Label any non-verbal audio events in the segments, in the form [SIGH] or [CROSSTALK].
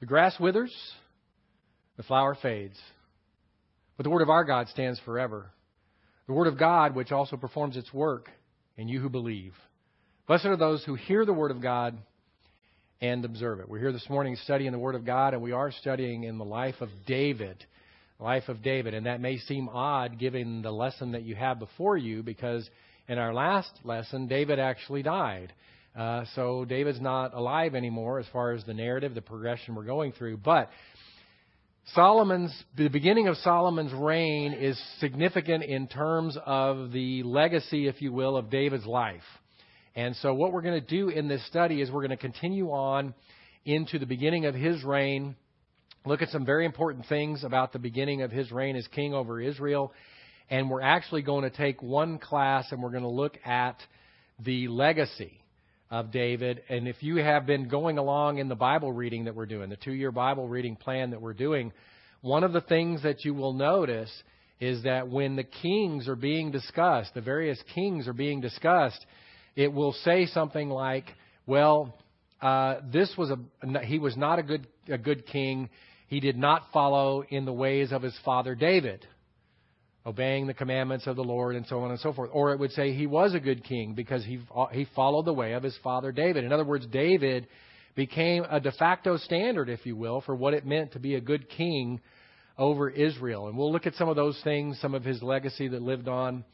The grass withers, the flower fades, but the word of our God stands forever. The word of God, which also performs its work in you who believe. Blessed are those who hear the word of God and observe it. We're here this morning studying the word of God, and we are studying in the life of David. Life of David. And that may seem odd given the lesson that you have before you, because in our last lesson, David actually died. Uh, so David's not alive anymore as far as the narrative, the progression we're going through. But Solomon's the beginning of Solomon's reign is significant in terms of the legacy, if you will, of David's life. And so what we're going to do in this study is we're going to continue on into the beginning of his reign, look at some very important things about the beginning of his reign as king over Israel, and we're actually going to take one class and we're going to look at the legacy of David. And if you have been going along in the Bible reading that we're doing, the two year Bible reading plan that we're doing, one of the things that you will notice is that when the kings are being discussed, the various kings are being discussed, it will say something like, well, uh, this was a, he was not a good, a good king. He did not follow in the ways of his father David obeying the commandments of the Lord, and so on and so forth. Or it would say he was a good king because he, he followed the way of his father David. In other words, David became a de facto standard, if you will, for what it meant to be a good king over Israel. And we'll look at some of those things, some of his legacy that lived on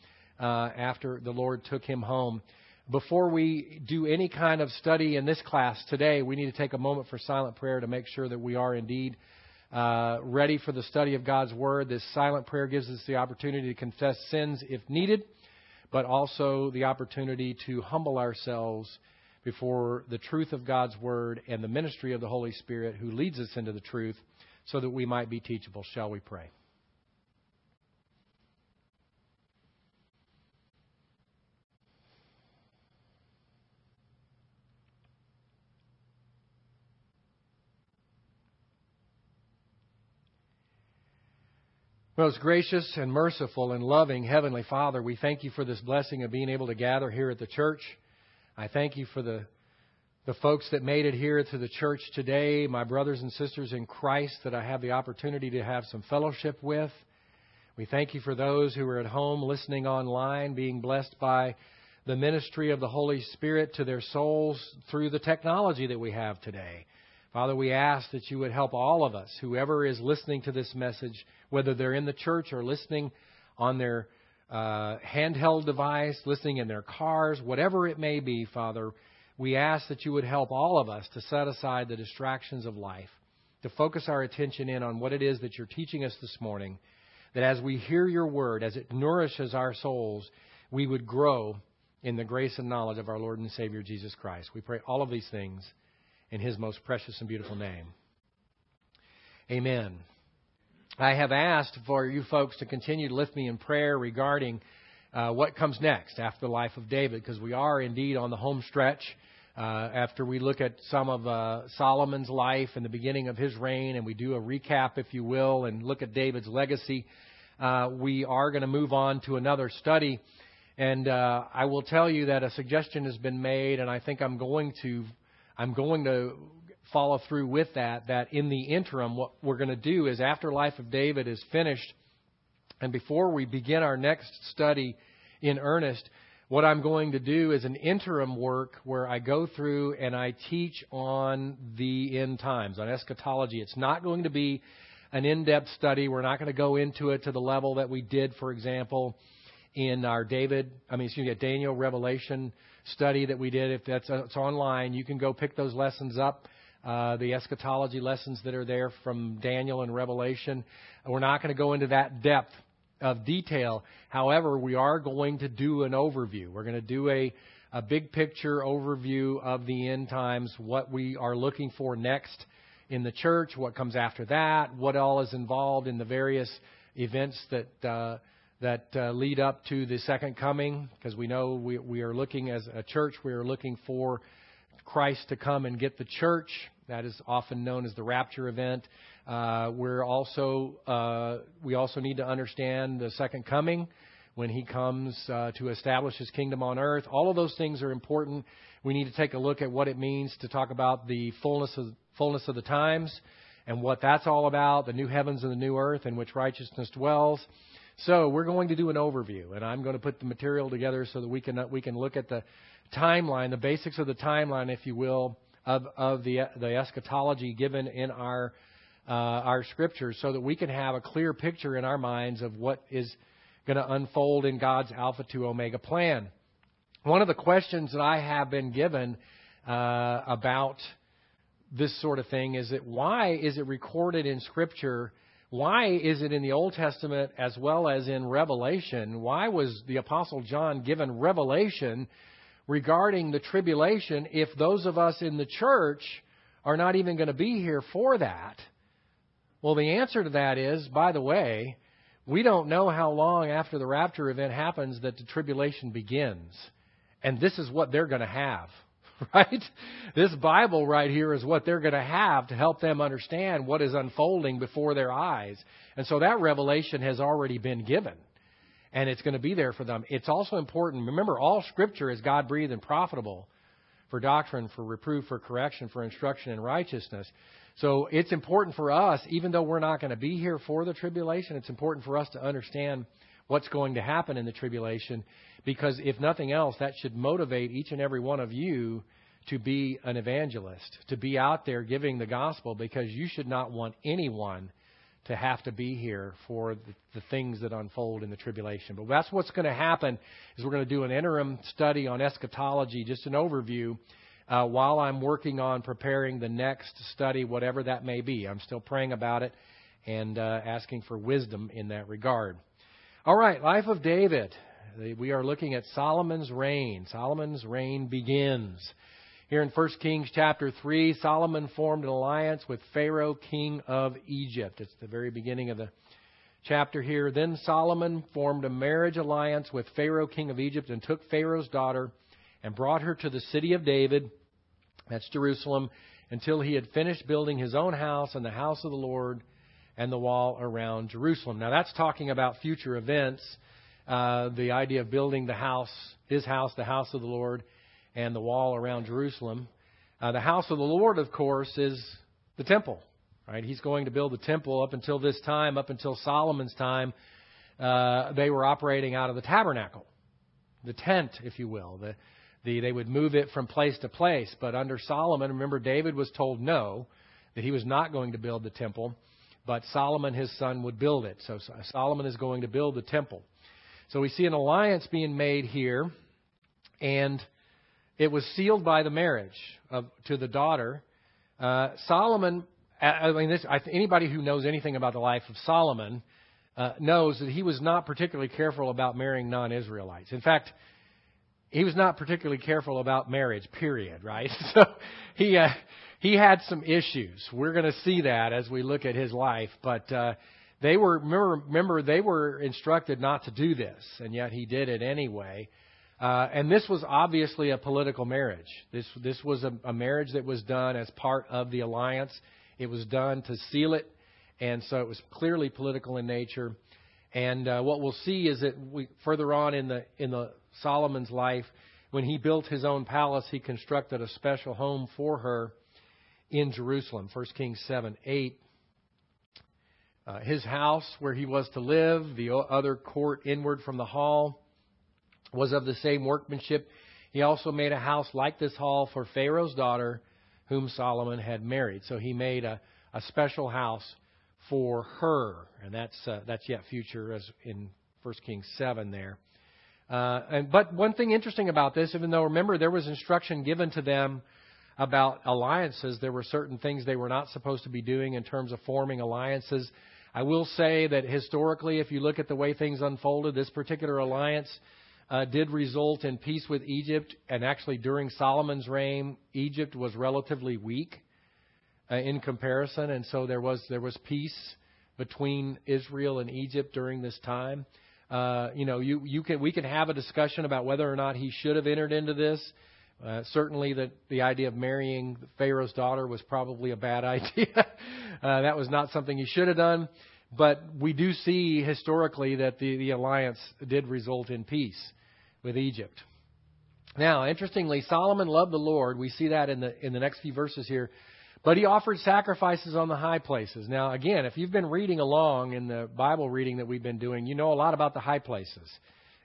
uh, after the Lord took him home. Before we do any kind of study in this class today, we need to take a moment for silent prayer to make sure that we are indeed uh, ready for the study of God's Word. This silent prayer gives us the opportunity to confess sins if needed, but also the opportunity to humble ourselves before the truth of God's Word and the ministry of the Holy Spirit who leads us into the truth so that we might be teachable. Shall we pray? Most gracious and merciful and loving Heavenly Father, we thank you for this blessing of being able to gather here at the church. I thank you for the, the folks that made it here to the church today, my brothers and sisters in Christ that I have the opportunity to have some fellowship with. We thank you for those who are at home listening online, being blessed by the ministry of the Holy Spirit to their souls through the technology that we have today. Father, we ask that you would help all of us, whoever is listening to this message, whether they're in the church or listening on their uh, handheld device, listening in their cars, whatever it may be, Father, we ask that you would help all of us to set aside the distractions of life, to focus our attention in on what it is that you're teaching us this morning, that as we hear your word, as it nourishes our souls, we would grow in the grace and knowledge of our Lord and Savior Jesus Christ. We pray all of these things in his most precious and beautiful name. Amen. I have asked for you folks to continue to lift me in prayer regarding uh, what comes next after the life of David, because we are indeed on the home stretch. Uh, after we look at some of uh, Solomon's life and the beginning of his reign, and we do a recap, if you will, and look at David's legacy, uh, we are going to move on to another study. And uh, I will tell you that a suggestion has been made, and I think I'm going to I'm going to follow through with that. That in the interim, what we're going to do is after Life of David is finished, and before we begin our next study in earnest, what I'm going to do is an interim work where I go through and I teach on the end times, on eschatology. It's not going to be an in depth study. We're not going to go into it to the level that we did, for example, in our David, I mean, excuse me, Daniel Revelation study that we did. If that's it's online, you can go pick those lessons up. Uh, the eschatology lessons that are there from Daniel and Revelation. We're not going to go into that depth of detail. However, we are going to do an overview. We're going to do a, a big picture overview of the end times, what we are looking for next in the church, what comes after that, what all is involved in the various events that uh, that uh, lead up to the second coming, because we know we, we are looking as a church, we are looking for Christ to come and get the church. That is often known as the rapture event. Uh, we're also uh, we also need to understand the second coming. when he comes uh, to establish his kingdom on earth. All of those things are important. We need to take a look at what it means to talk about the fullness of fullness of the times and what that's all about, the new heavens and the new earth in which righteousness dwells. So we're going to do an overview, and I'm going to put the material together so that we can we can look at the timeline, the basics of the timeline, if you will, of of the the eschatology given in our uh, our scriptures, so that we can have a clear picture in our minds of what is going to unfold in God's Alpha to Omega plan. One of the questions that I have been given uh, about this sort of thing is that why is it recorded in Scripture? Why is it in the Old Testament as well as in Revelation? Why was the Apostle John given revelation regarding the tribulation if those of us in the church are not even going to be here for that? Well, the answer to that is, by the way, we don't know how long after the rapture event happens that the tribulation begins. And this is what they're going to have. [LAUGHS] right? This Bible right here is what they're going to have to help them understand what is unfolding before their eyes. And so that revelation has already been given. And it's going to be there for them. It's also important. Remember, all Scripture is God breathed and profitable for doctrine, for reproof, for correction, for instruction in righteousness. So it's important for us, even though we're not going to be here for the tribulation, it's important for us to understand what's going to happen in the tribulation because if nothing else, that should motivate each and every one of you to be an evangelist, to be out there giving the gospel because you should not want anyone to have to be here for the, things that unfold in the tribulation. But that's what's going to happen is we're going to do an interim study on eschatology, just an overview, uh, while I'm working on preparing the next study, whatever that may be. I'm still praying about it and uh, asking for wisdom in that regard. All right, life of David. We are looking at Solomon's reign. Solomon's reign begins. Here in 1 Kings chapter 3, Solomon formed an alliance with Pharaoh, king of Egypt. It's the very beginning of the chapter here. Then Solomon formed a marriage alliance with Pharaoh, king of Egypt, and took Pharaoh's daughter and brought her to the city of David, that's Jerusalem, until he had finished building his own house and the house of the Lord and the wall around Jerusalem. Now that's talking about future events uh, the idea of building the house, his house, the house of the Lord, and the wall around Jerusalem. Uh, the house of the Lord, of course, is the temple. Right? He's going to build the temple. Up until this time, up until Solomon's time, uh, they were operating out of the tabernacle, the tent, if you will. The, the, they would move it from place to place. But under Solomon, remember, David was told no, that he was not going to build the temple, but Solomon, his son, would build it. So Solomon is going to build the temple. So we see an alliance being made here, and it was sealed by the marriage of, to the daughter. Uh, Solomon, I mean, this, I, anybody who knows anything about the life of Solomon uh, knows that he was not particularly careful about marrying non-Israelites. In fact, he was not particularly careful about marriage. Period. Right? [LAUGHS] So he uh, he had some issues. We're going to see that as we look at his life, but. Uh, they were remember, remember they were instructed not to do this, and yet he did it anyway. Uh, and this was obviously a political marriage. This this was a, a marriage that was done as part of the alliance. It was done to seal it, and so it was clearly political in nature. And uh, what we'll see is that we, further on in the in the Solomon's life, when he built his own palace, he constructed a special home for her in Jerusalem. 1 Kings seven eight. Uh, his house where he was to live, the other court inward from the hall, was of the same workmanship. He also made a house like this hall for Pharaoh's daughter, whom Solomon had married. So he made a, a special house for her, and that's uh, that's yet future, as in 1 Kings seven there. Uh, and, but one thing interesting about this, even though remember there was instruction given to them about alliances, there were certain things they were not supposed to be doing in terms of forming alliances. I will say that historically, if you look at the way things unfolded, this particular alliance uh, did result in peace with Egypt. And actually, during Solomon's reign, Egypt was relatively weak uh, in comparison, and so there was there was peace between Israel and Egypt during this time. You know, you, you can we can have a discussion about whether or not he should have entered into this. Uh, certainly, that the idea of marrying Pharaoh's daughter was probably a bad [LAUGHS] idea. uh, that was not something he should have done. but we do see historically that the, the alliance did result in peace with Egypt. Now, interestingly, Solomon loved the Lord. We see that in the in the next few verses here. But he offered sacrifices on the high places. Now, again, if you've been reading along in the Bible reading that we've been doing, you know a lot about the high places.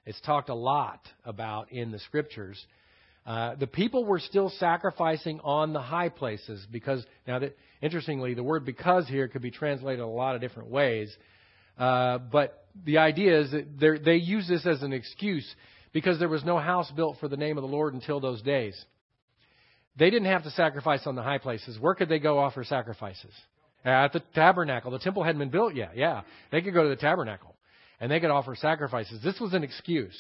It's talked a lot about in the scriptures. Uh, the people were still sacrificing on the high places because now that interestingly the word because here could be translated a lot of different ways uh, but the idea is that they use this as an excuse because there was no house built for the name of the lord until those days they didn't have to sacrifice on the high places where could they go offer sacrifices at the tabernacle the temple hadn't been built yet yeah they could go to the tabernacle and they could offer sacrifices this was an excuse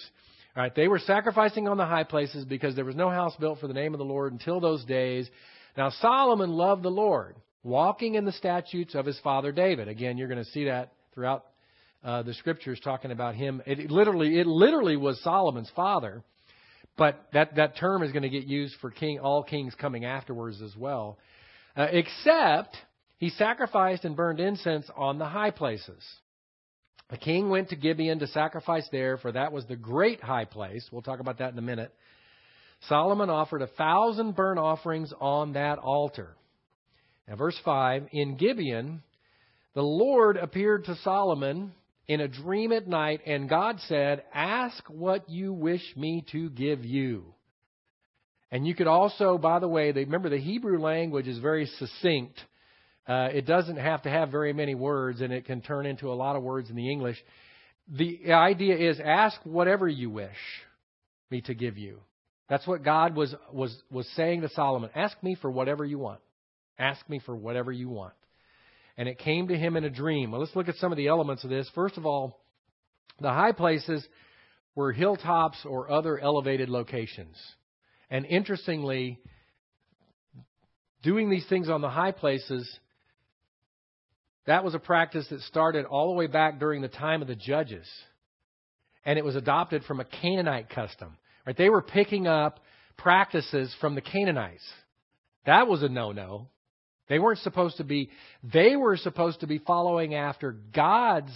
Right? They were sacrificing on the high places because there was no house built for the name of the Lord until those days. Now Solomon loved the Lord, walking in the statutes of his father David. Again, you're going to see that throughout uh, the scriptures talking about him. It literally, it literally was Solomon's father, but that that term is going to get used for king, all kings coming afterwards as well. Uh, except he sacrificed and burned incense on the high places. The king went to Gibeon to sacrifice there, for that was the great high place. We'll talk about that in a minute. Solomon offered a thousand burnt offerings on that altar. Now, verse 5 In Gibeon, the Lord appeared to Solomon in a dream at night, and God said, Ask what you wish me to give you. And you could also, by the way, remember the Hebrew language is very succinct. Uh, it doesn't have to have very many words, and it can turn into a lot of words in the English. The idea is ask whatever you wish me to give you. That's what God was, was, was saying to Solomon. Ask me for whatever you want. Ask me for whatever you want. And it came to him in a dream. Well, let's look at some of the elements of this. First of all, the high places were hilltops or other elevated locations. And interestingly, doing these things on the high places that was a practice that started all the way back during the time of the judges. And it was adopted from a Canaanite custom. Right? They were picking up practices from the Canaanites. That was a no-no. They weren't supposed to be they were supposed to be following after God's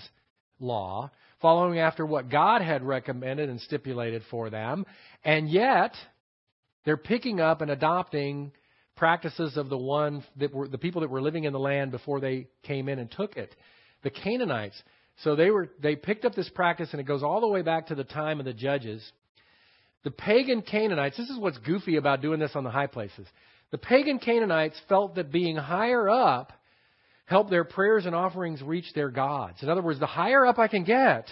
law, following after what God had recommended and stipulated for them, and yet they're picking up and adopting practices of the one that were the people that were living in the land before they came in and took it, the Canaanites. So they were they picked up this practice, and it goes all the way back to the time of the judges. The pagan Canaanites. This is what's goofy about doing this on the high places. The pagan Canaanites felt that being higher up helped their prayers and offerings reach their gods. In other words, the higher up I can get,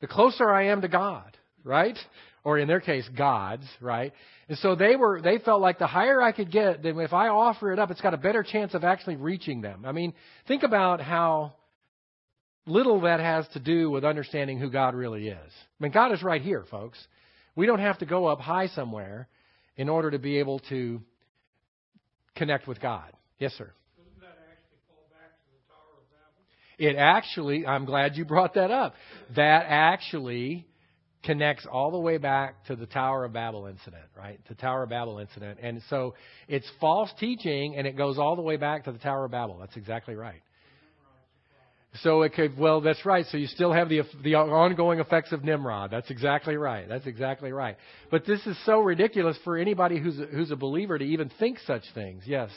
the closer I am to God, right? Or in their case, gods, right? And so they were they felt like the higher I could get, then if I offer it up, it's got a better chance of actually reaching them. I mean, think about how little that has to do with understanding who God really is. I mean, God is right here, folks. We don't have to go up high somewhere in order to be able to connect with God. Yes, sir. It actually, I'm glad you brought that up. That actually connects all the way back to the Tower of Babel incident, right? The Tower of Babel incident. And so it's false teaching and it goes all the way back to the Tower of Babel. That's exactly right. So it could, well, that's right. So you still have the, the ongoing effects of Nimrod. That's exactly right. That's exactly right. But this is so ridiculous for anybody who's a, who's a believer to even think such things. Yes.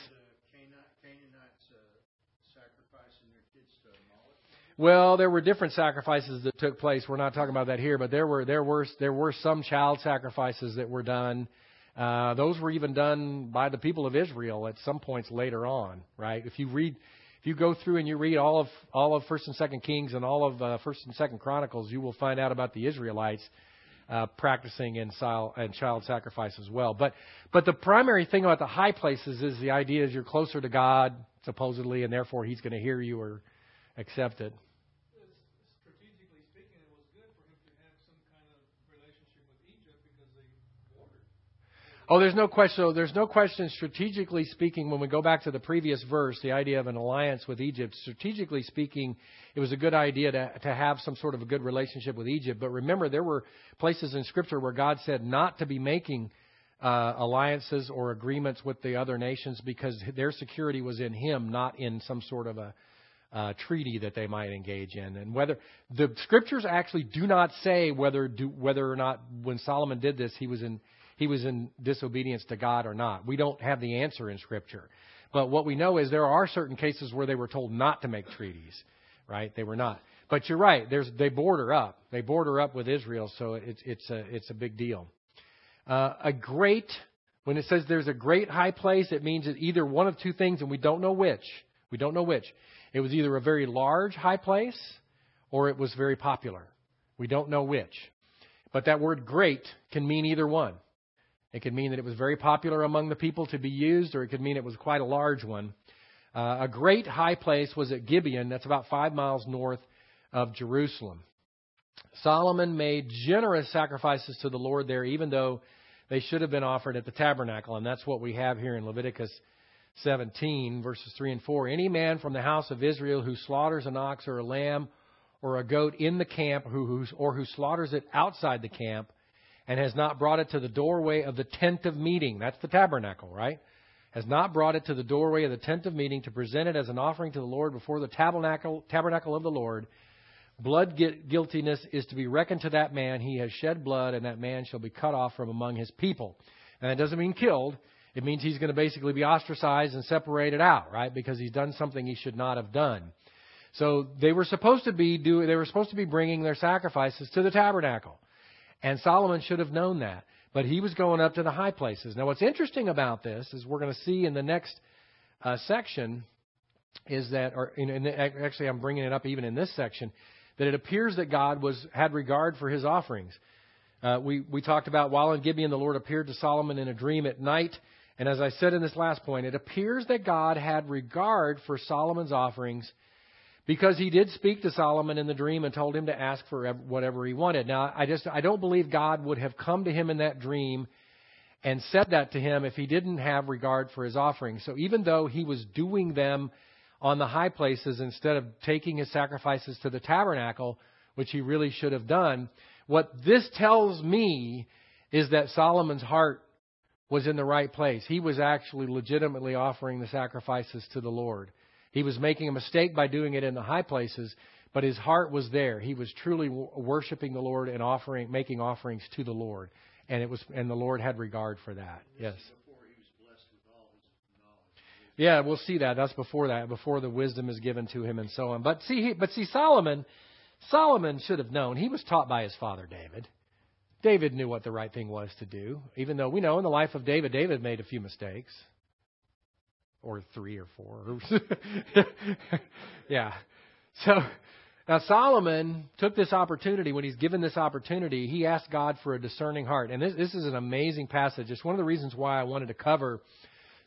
Well, there were different sacrifices that took place. We're not talking about that here, but there were there were there were some child sacrifices that were done. Uh, those were even done by the people of Israel at some points later on, right? If you read, if you go through and you read all of all of First and Second Kings and all of uh, First and Second Chronicles, you will find out about the Israelites uh, practicing in child, and child sacrifice as well. But but the primary thing about the high places is the idea is you're closer to God supposedly, and therefore He's going to hear you or accept it. Strategically speaking, it was good for him to have some kind of relationship with Egypt because they bordered. Oh, there's no question. So there's no question. Strategically speaking, when we go back to the previous verse, the idea of an alliance with Egypt. Strategically speaking, it was a good idea to to have some sort of a good relationship with Egypt. But remember, there were places in Scripture where God said not to be making uh, alliances or agreements with the other nations because their security was in Him, not in some sort of a uh, treaty that they might engage in, and whether the scriptures actually do not say whether do, whether or not when Solomon did this he was in he was in disobedience to God or not. We don't have the answer in scripture, but what we know is there are certain cases where they were told not to make treaties, right? They were not. But you're right. There's they border up. They border up with Israel, so it's it's a it's a big deal. Uh, a great when it says there's a great high place, it means that either one of two things, and we don't know which. We don't know which. It was either a very large high place or it was very popular. We don't know which. But that word great can mean either one. It could mean that it was very popular among the people to be used, or it could mean it was quite a large one. Uh, a great high place was at Gibeon, that's about five miles north of Jerusalem. Solomon made generous sacrifices to the Lord there, even though they should have been offered at the tabernacle, and that's what we have here in Leviticus 17, verses 3 and 4. Any man from the house of Israel who slaughters an ox or a lamb or a goat in the camp, who, or who slaughters it outside the camp, and has not brought it to the doorway of the tent of meeting, that's the tabernacle, right? Has not brought it to the doorway of the tent of meeting to present it as an offering to the Lord before the tabernacle, tabernacle of the Lord, blood guiltiness is to be reckoned to that man. He has shed blood, and that man shall be cut off from among his people. And that doesn't mean killed. It means he's going to basically be ostracized and separated out, right? Because he's done something he should not have done. So they were supposed to be do they were supposed to be bringing their sacrifices to the tabernacle. And Solomon should have known that. But he was going up to the high places. Now what's interesting about this is we're going to see in the next uh, section is that or the, actually I'm bringing it up even in this section that it appears that God was had regard for his offerings. Uh, we, we talked about while in Gibeon, the Lord appeared to Solomon in a dream at night and as I said in this last point, it appears that God had regard for Solomon's offerings because he did speak to Solomon in the dream and told him to ask for whatever he wanted. Now, I just I don't believe God would have come to him in that dream and said that to him if he didn't have regard for his offerings. So even though he was doing them on the high places instead of taking his sacrifices to the tabernacle, which he really should have done, what this tells me is that Solomon's heart was in the right place. He was actually legitimately offering the sacrifices to the Lord. He was making a mistake by doing it in the high places, but his heart was there. He was truly worshiping the Lord and offering, making offerings to the Lord, and it was, and the Lord had regard for that. Yes. Yeah, we'll see that. That's before that, before the wisdom is given to him and so on. But see, but see, Solomon, Solomon should have known. He was taught by his father David. David knew what the right thing was to do, even though we know in the life of David, David made a few mistakes. Or three or four. [LAUGHS] yeah. So now Solomon took this opportunity. When he's given this opportunity, he asked God for a discerning heart. And this, this is an amazing passage. It's one of the reasons why I wanted to cover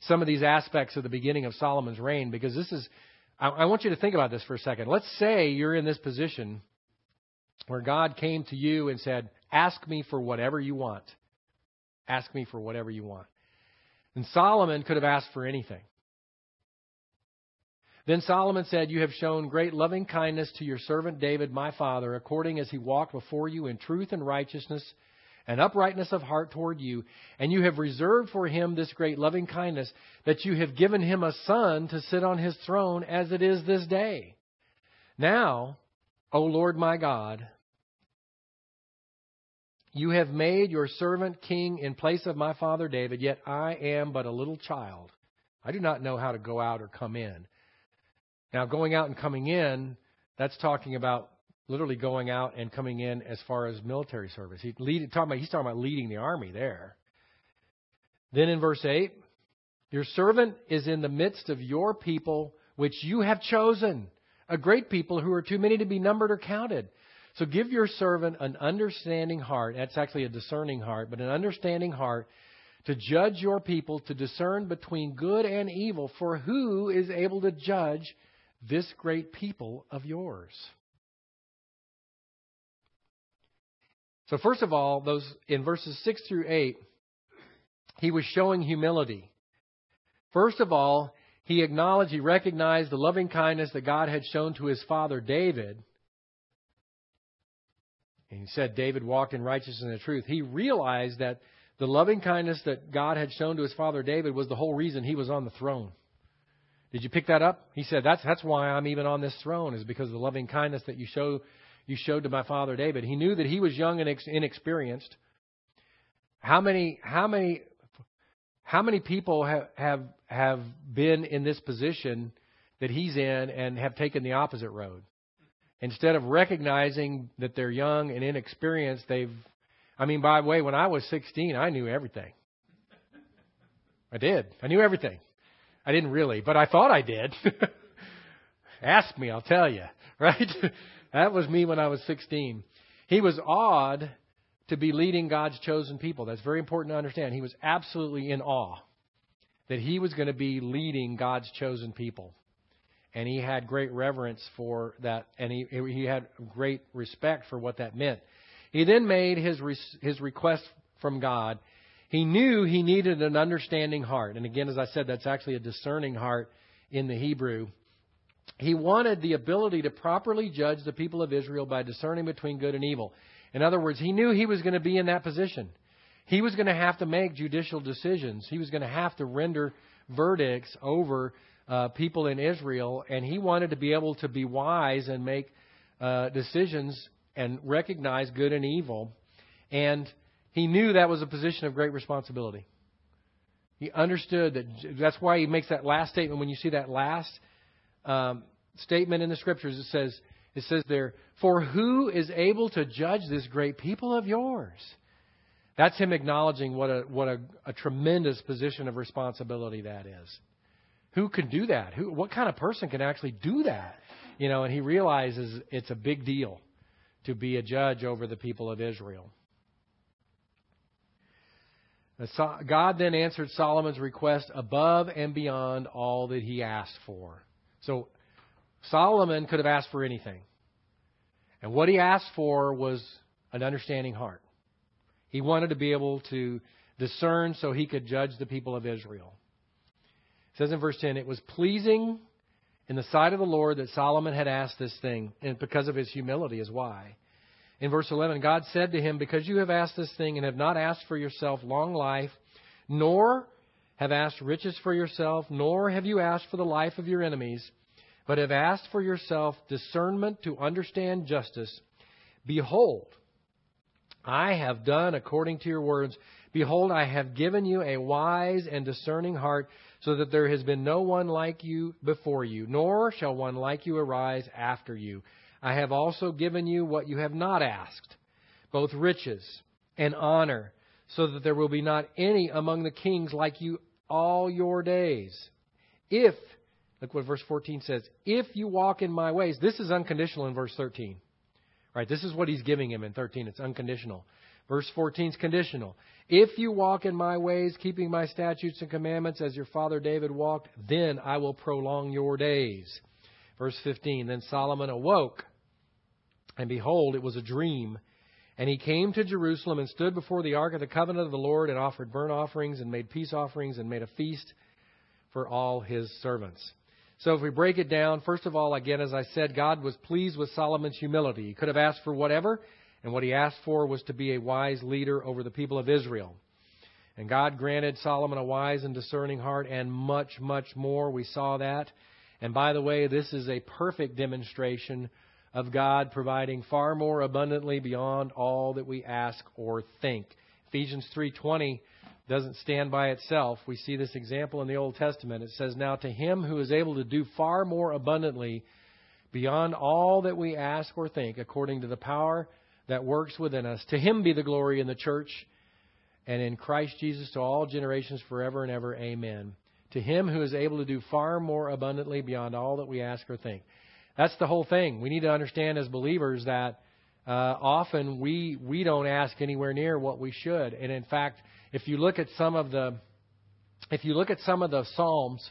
some of these aspects of the beginning of Solomon's reign, because this is, I, I want you to think about this for a second. Let's say you're in this position where God came to you and said, Ask me for whatever you want. Ask me for whatever you want. And Solomon could have asked for anything. Then Solomon said, You have shown great loving kindness to your servant David, my father, according as he walked before you in truth and righteousness and uprightness of heart toward you. And you have reserved for him this great loving kindness, that you have given him a son to sit on his throne as it is this day. Now, O Lord my God, you have made your servant king in place of my father David, yet I am but a little child. I do not know how to go out or come in. Now, going out and coming in, that's talking about literally going out and coming in as far as military service. He lead, talking about, he's talking about leading the army there. Then in verse 8, your servant is in the midst of your people, which you have chosen, a great people who are too many to be numbered or counted. So give your servant an understanding heart. That's actually a discerning heart, but an understanding heart to judge your people, to discern between good and evil. For who is able to judge this great people of yours? So first of all, those in verses 6 through 8, he was showing humility. First of all, he acknowledged, he recognized the loving kindness that God had shown to his father David. And he said David walked in righteousness and truth. He realized that the loving kindness that God had shown to his father David was the whole reason he was on the throne. Did you pick that up? He said, That's that's why I'm even on this throne, is because of the loving kindness that you show you showed to my father David. He knew that he was young and inexperienced. How many how many how many people have have have been in this position that he's in and have taken the opposite road? Instead of recognizing that they're young and inexperienced, they've I mean, by the way, when I was 16, I knew everything. I did. I knew everything. I didn't really, but I thought I did. [LAUGHS] Ask me, I'll tell you. [LAUGHS] Right? that was me when I was 16. He was awed to be leading God's chosen people. That's very important to understand. He was absolutely in awe that he was going to be leading God's chosen people. And he had great reverence for that, and he, he had great respect for what that meant. He then made his, his request from God. He knew he needed an understanding heart. And again, as I said, that's actually a discerning heart in the Hebrew. He wanted the ability to properly judge the people of Israel by discerning between good and evil. In other words, he knew he was going to be in that position. He was going to have to make judicial decisions. He was going to have to render verdicts over uh, people in Israel, and he wanted to be able to be wise and make uh, decisions and recognize good and evil. And he knew that was a position of great responsibility. He understood that. That's why he makes that last statement. When you see that last um, statement in the scriptures, it says, "It says there, for who is able to judge this great people of yours?" That's him acknowledging what a what a, a tremendous position of responsibility that is. Who can do that? Who? What kind of person can actually do that? You know, and he realizes it's a big deal to be a judge over the people of Israel. God then answered Solomon's request above and beyond all that he asked for. So Solomon could have asked for anything. And what he asked for was an understanding heart. He wanted to be able to discern so he could judge the people of Israel. It says in verse 10, it was pleasing in the sight of the Lord that Solomon had asked this thing, and because of his humility is why. In verse 11, God said to him, Because you have asked this thing and have not asked for yourself long life, nor have asked riches for yourself, nor have you asked for the life of your enemies, but have asked for yourself discernment to understand justice, behold, I have done according to your words. Behold, I have given you a wise and discerning heart, so that there has been no one like you before you, nor shall one like you arise after you. I have also given you what you have not asked, both riches and honor, so that there will be not any among the kings like you all your days. If, look what verse 14 says, if you walk in my ways, this is unconditional in verse 13. Right, this is what he's giving him in 13. It's unconditional. Verse 14 is conditional. If you walk in my ways, keeping my statutes and commandments as your father David walked, then I will prolong your days. Verse 15 Then Solomon awoke, and behold, it was a dream. And he came to Jerusalem and stood before the ark of the covenant of the Lord and offered burnt offerings and made peace offerings and made a feast for all his servants. So if we break it down, first of all, again, as I said, God was pleased with Solomon's humility. He could have asked for whatever, and what he asked for was to be a wise leader over the people of Israel. And God granted Solomon a wise and discerning heart and much, much more. We saw that. And by the way, this is a perfect demonstration of God providing far more abundantly beyond all that we ask or think. Ephesians 3:20 doesn't stand by itself. We see this example in the Old Testament. It says, Now to him who is able to do far more abundantly beyond all that we ask or think, according to the power that works within us, to him be the glory in the church and in Christ Jesus to all generations forever and ever. Amen. To him who is able to do far more abundantly beyond all that we ask or think. That's the whole thing. We need to understand as believers that uh, often we we don't ask anywhere near what we should, and in fact, if you look at some of the if you look at some of the psalms,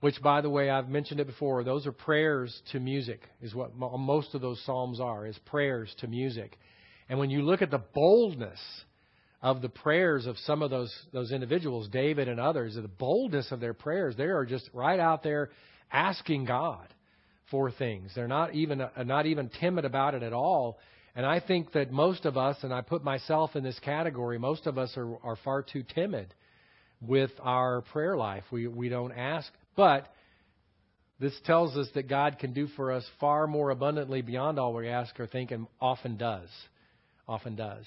which by the way I've mentioned it before, those are prayers to music is what most of those psalms are is prayers to music. And when you look at the boldness of the prayers of some of those those individuals, David and others, the boldness of their prayers, they are just right out there asking God for things. They're not even uh, not even timid about it at all. And I think that most of us, and I put myself in this category, most of us are, are far too timid with our prayer life. We we don't ask, but This tells us that God can do for us far more abundantly beyond all we ask or think, and often does. Often does.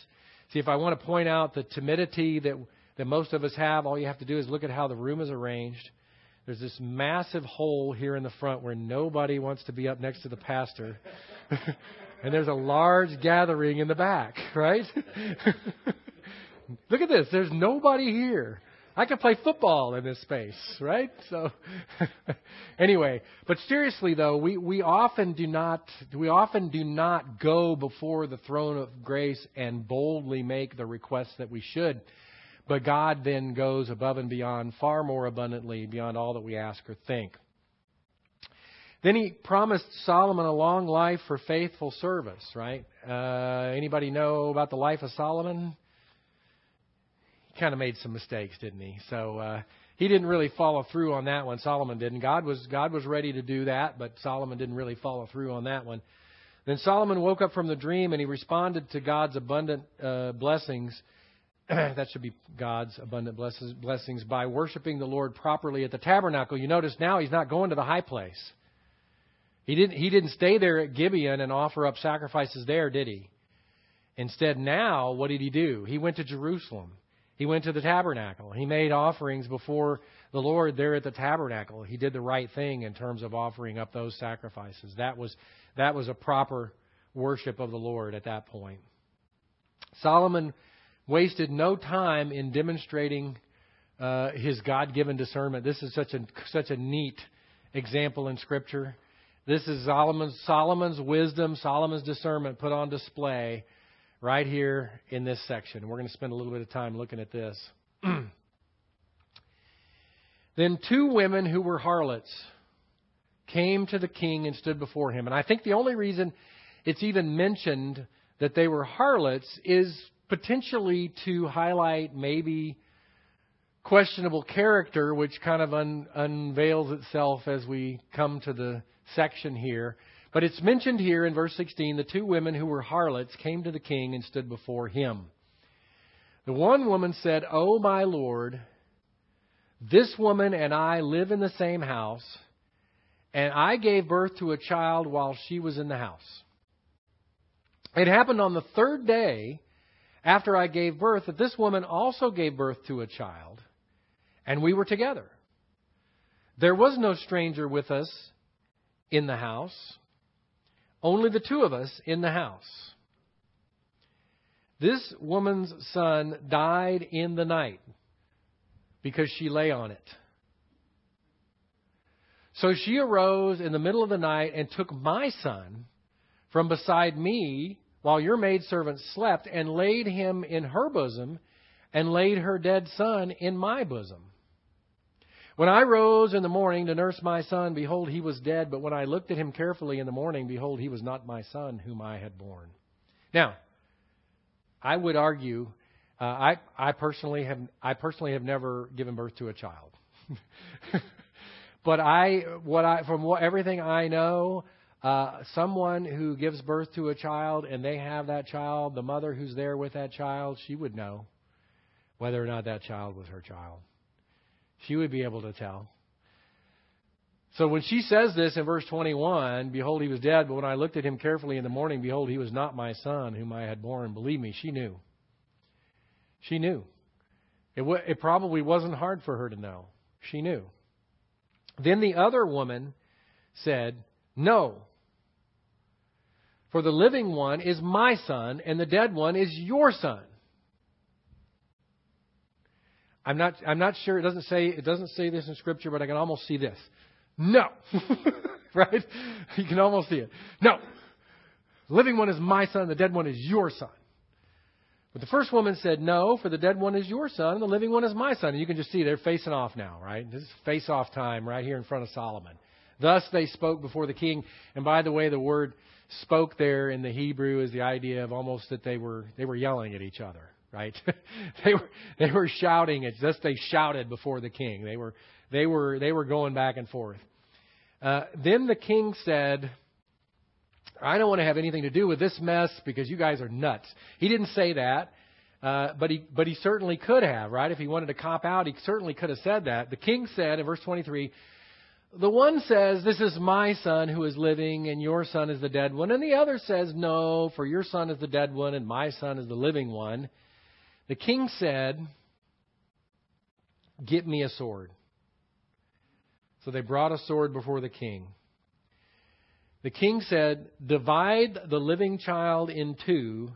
See, if I want to point out the timidity that, that most of us have, all you have to do is look at how the room is arranged. There's this massive hole here in the front where nobody wants to be up next to the pastor. [LAUGHS] and there's a large gathering in the back, [LAUGHS] right? [LAUGHS] look at this. There's nobody here. I could play football in this space, right? So, anyway, but seriously though, we, we often do not we often do not go before the throne of grace and boldly make the requests that we should. But God then goes above and beyond, far more abundantly beyond all that we ask or think. Then he promised Solomon a long life for faithful service, right? Uh, anybody know about the life of Solomon? He kind of made some mistakes, didn't he? So uh, he didn't really follow through on that one. Solomon didn't. God was God was ready to do that, but Solomon didn't really follow through on that one. Then Solomon woke up from the dream and he responded to God's abundant uh, blessings. [CLEARS THROAT] that should be God's abundant blessings by worshiping the Lord properly at the tabernacle. You notice now he's not going to the high place. He didn't he didn't stay there at Gibeon and offer up sacrifices there, did he? Instead, now what did he do? He went to Jerusalem. He went to the tabernacle. He made offerings before the Lord there at the tabernacle. He did the right thing in terms of offering up those sacrifices. That was that was a proper worship of the Lord at that point. Solomon wasted no time in demonstrating uh, his God-given discernment. This is such a such a neat example in Scripture. This is Solomon's, Solomon's wisdom, Solomon's discernment put on display right here in this section. We're going to spend a little bit of time looking at this. [CLEARS THROAT] then two women who were harlots came to the king and stood before him. And I think the only reason it's even mentioned that they were harlots is potentially to highlight maybe questionable character, which kind of un- unveils itself as we come to the section here. But it's mentioned here in verse 16 the two women who were harlots came to the king and stood before him. The one woman said, O my Lord, this woman and I live in the same house, and I gave birth to a child while she was in the house. It happened on the third day after I gave birth that this woman also gave birth to a child, and we were together. There was no stranger with us in the house only the two of us in the house. This woman's son died in the night because she lay on it. So she arose in the middle of the night and took my son from beside me while your maidservant slept and laid him in her bosom and laid her dead son in my bosom. When I rose in the morning to nurse my son, behold, he was dead. But when I looked at him carefully in the morning, behold, he was not my son whom I had born. Now, I would argue, uh, I, I personally have, I personally have never given birth to a child. [LAUGHS] but I, what I, from what, everything I know, uh, someone who gives birth to a child and they have that child, the mother who's there with that child, she would know whether or not that child was her child. She would be able to tell. So when she says this in verse 21, behold, he was dead, but when I looked at him carefully in the morning, behold, he was not my son whom I had born. Believe me, she knew. She knew. It, w- it probably wasn't hard for her to know. She knew. Then the other woman said, No. For the living one is my son, and the dead one is your son. I'm not, I'm not sure. It doesn't say, it doesn't say this in scripture, but I can almost see this. No. [LAUGHS] right? You can almost see it. No. Living one is my son, the dead one is your son. But the first woman said, No, for the dead one is your son, and the living one is my son. And you can just see they're facing off now, right? This is face off time right here in front of Solomon. Thus they spoke before the king. And by the way, the word spoke there in the Hebrew is the idea of almost that they were they were yelling at each other right? [LAUGHS] they were they were shouting. It's just they shouted before the king. They were they were they were going back and forth. Uh, then the king said, "I don't want to have anything to do with this mess because you guys are nuts." He didn't say that, uh, but he but he certainly could have, right? If he wanted to cop out, he certainly could have said that. The king said in verse 23. The one says, This is my son who is living, and your son is the dead one. And the other says, No, for your son is the dead one, and my son is the living one. The king said, Get me a sword. So they brought a sword before the king. The king said, Divide the living child in two,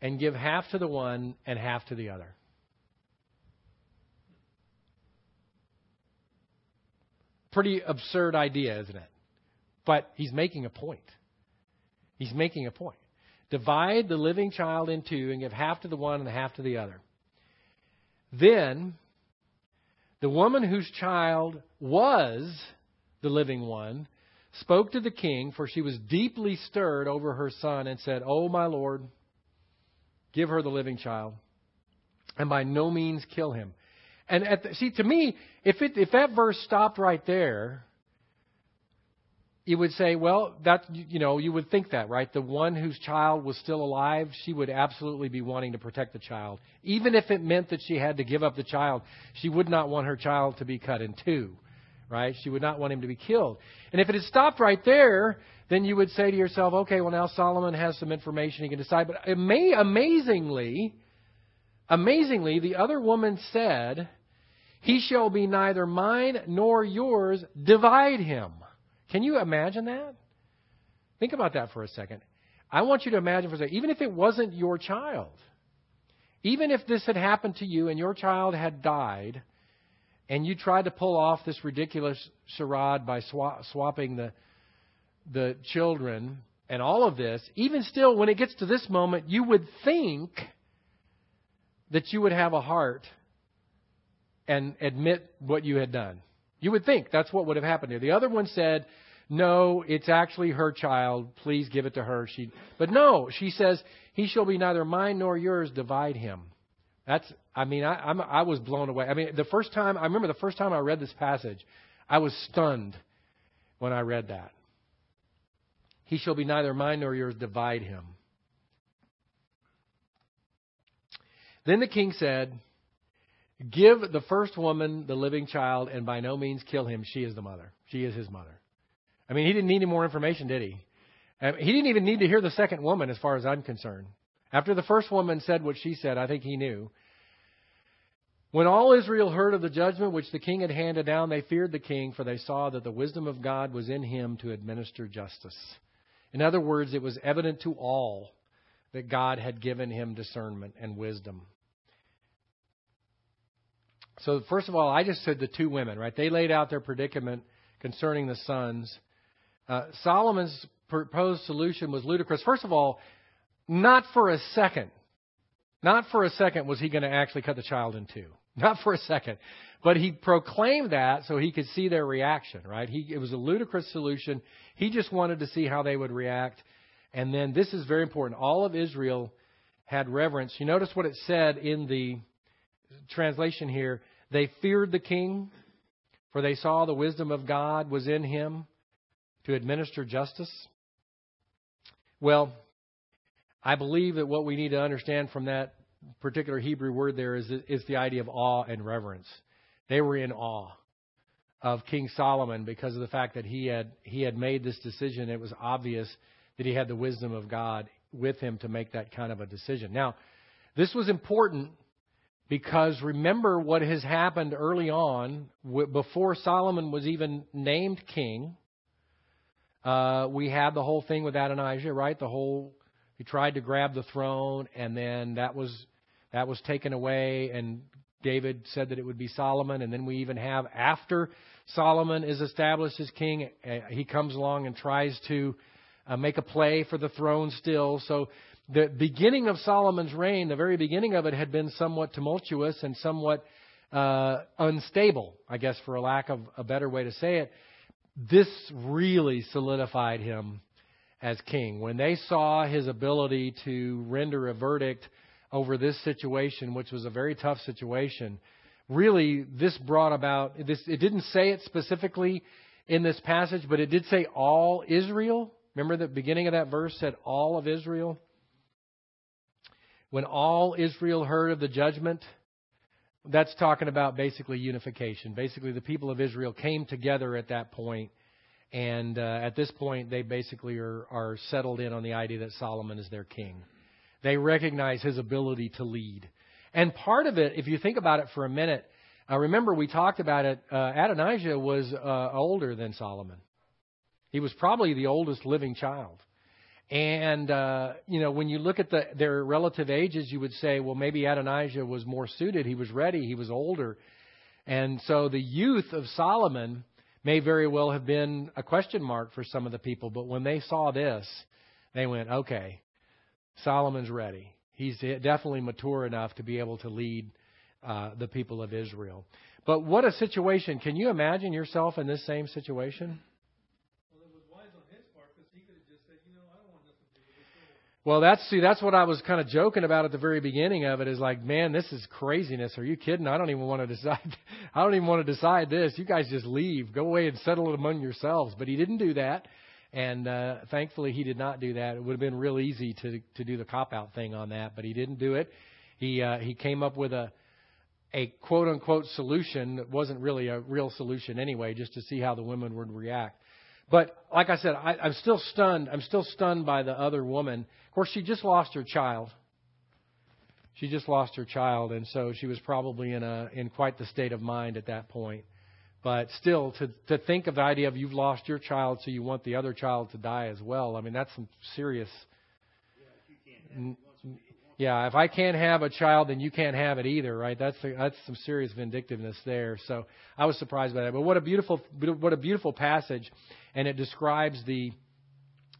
and give half to the one and half to the other. Pretty absurd idea, isn't it? But he's making a point. He's making a point. Divide the living child in two and give half to the one and half to the other. Then the woman whose child was the living one spoke to the king, for she was deeply stirred over her son, and said, Oh, my lord, give her the living child, and by no means kill him. And the, see, to me, if it if that verse stopped right there, you would say, well, that you know, you would think that, right? The one whose child was still alive, she would absolutely be wanting to protect the child, even if it meant that she had to give up the child. She would not want her child to be cut in two, right? She would not want him to be killed. And if it had stopped right there, then you would say to yourself, okay, well now Solomon has some information he can decide. But amazingly, amazingly, the other woman said he shall be neither mine nor yours. Divide him. Can you imagine that? Think about that for a second. I want you to imagine for a second, even if it wasn't your child, even if this had happened to you and your child had died, and you tried to pull off this ridiculous charade by swa- swapping the the children and all of this, even still, when it gets to this moment, you would think that you would have a heart and admit what you had done. You would think that's what would have happened here. The other one said, "No, it's actually her child. Please give it to her." She, but no, she says, "He shall be neither mine nor yours. Divide him." That's, I mean, I, I'm, I was blown away. I mean, the first time I remember the first time I read this passage, I was stunned when I read that. He shall be neither mine nor yours. Divide him. Then the king said, Give the first woman the living child, and by no means kill him. She is the mother. She is his mother. I mean, he didn't need any more information, did he? He didn't even need to hear the second woman, as far as I'm concerned. After the first woman said what she said, I think he knew. When all Israel heard of the judgment which the king had handed down, they feared the king, for they saw that the wisdom of God was in him to administer justice. In other words, it was evident to all that God had given him discernment and wisdom. So, first of all, I just said the two women, right? They laid out their predicament concerning the sons. Uh, Solomon's proposed solution was ludicrous. First of all, not for a second, not for a second was he going to actually cut the child in two. [LAUGHS] Not for a second. But he proclaimed that so he could see their reaction, right? He, it was a ludicrous solution. He just wanted to see how they would react. And then this is very important. All of Israel had reverence. You notice what it said in the translation here. They feared the king, for they saw the wisdom of God was in him to administer justice. Well, I believe that what we need to understand from that particular Hebrew word there is, is the idea of awe and reverence. They were in awe of King Solomon because of the fact that he had he had made this decision. It was obvious that he had the wisdom of God with him to make that kind of a decision. Now, this was important because remember what has happened early on, before Solomon was even named king. Uh, we had the whole thing with Adonijah, right? The whole he tried to grab the throne, and then that was that was taken away, and David said that it would be Solomon, and then we even have after Solomon is established as king, uh, he comes along and tries to uh, make a play for the throne still. So the beginning of Solomon's reign, the very beginning of it, had been somewhat tumultuous and somewhat uh, unstable, I guess, for a lack of a better way to say it. This really solidified him as king. When they saw his ability to render a verdict over this situation, which was a very tough situation, really this brought about this. It didn't say it specifically in this passage, but it did say all Israel. Remember the beginning of that verse said all of Israel? When all Israel heard of the judgment that's talking about basically unification. Basically, the people of Israel came together at that point, and uh, at this point, they basically are, are settled in on the idea that Solomon is their king. They recognize his ability to lead. And part of it, if you think about it for a minute, uh, remember we talked about it, uh, Adonijah was uh, older than Solomon. He was probably the oldest living child. And uh, you know, when you look at the, their relative ages, you would say, well, maybe Adonijah was more suited. He was ready. He was older, and so the youth of Solomon may very well have been a question mark for some of the people. But when they saw this, they went, okay, Solomon's ready. He's definitely mature enough to be able to lead uh, the people of Israel. But what a situation! Can you imagine yourself in this same situation? Well, that's see, that's what I was kind of joking about at the very beginning of it. Is like, man, this is craziness. Are you kidding? I don't even want to [LAUGHS] decide. I don't even want to decide this. You guys just leave, go away and settle it among yourselves. But he didn't do that, and uh, thankfully he did not do that. It would have been real easy to to do the cop out thing on that, but he didn't do it. He uh, he came up with a a quote unquote solution that wasn't really a real solution anyway, just to see how the women would react. But like I said, I, I'm still stunned. I'm still stunned by the other woman. Of course, she just lost her child. She just lost her child, and so she was probably in a in quite the state of mind at that point. But still, to to think of the idea of you've lost your child, so you want the other child to die as well. I mean, that's some serious. Yeah, if I can't have a child, then you can't have it either, right? That's that's some serious vindictiveness there. So I was surprised by that. But what a beautiful what a beautiful passage, and it describes the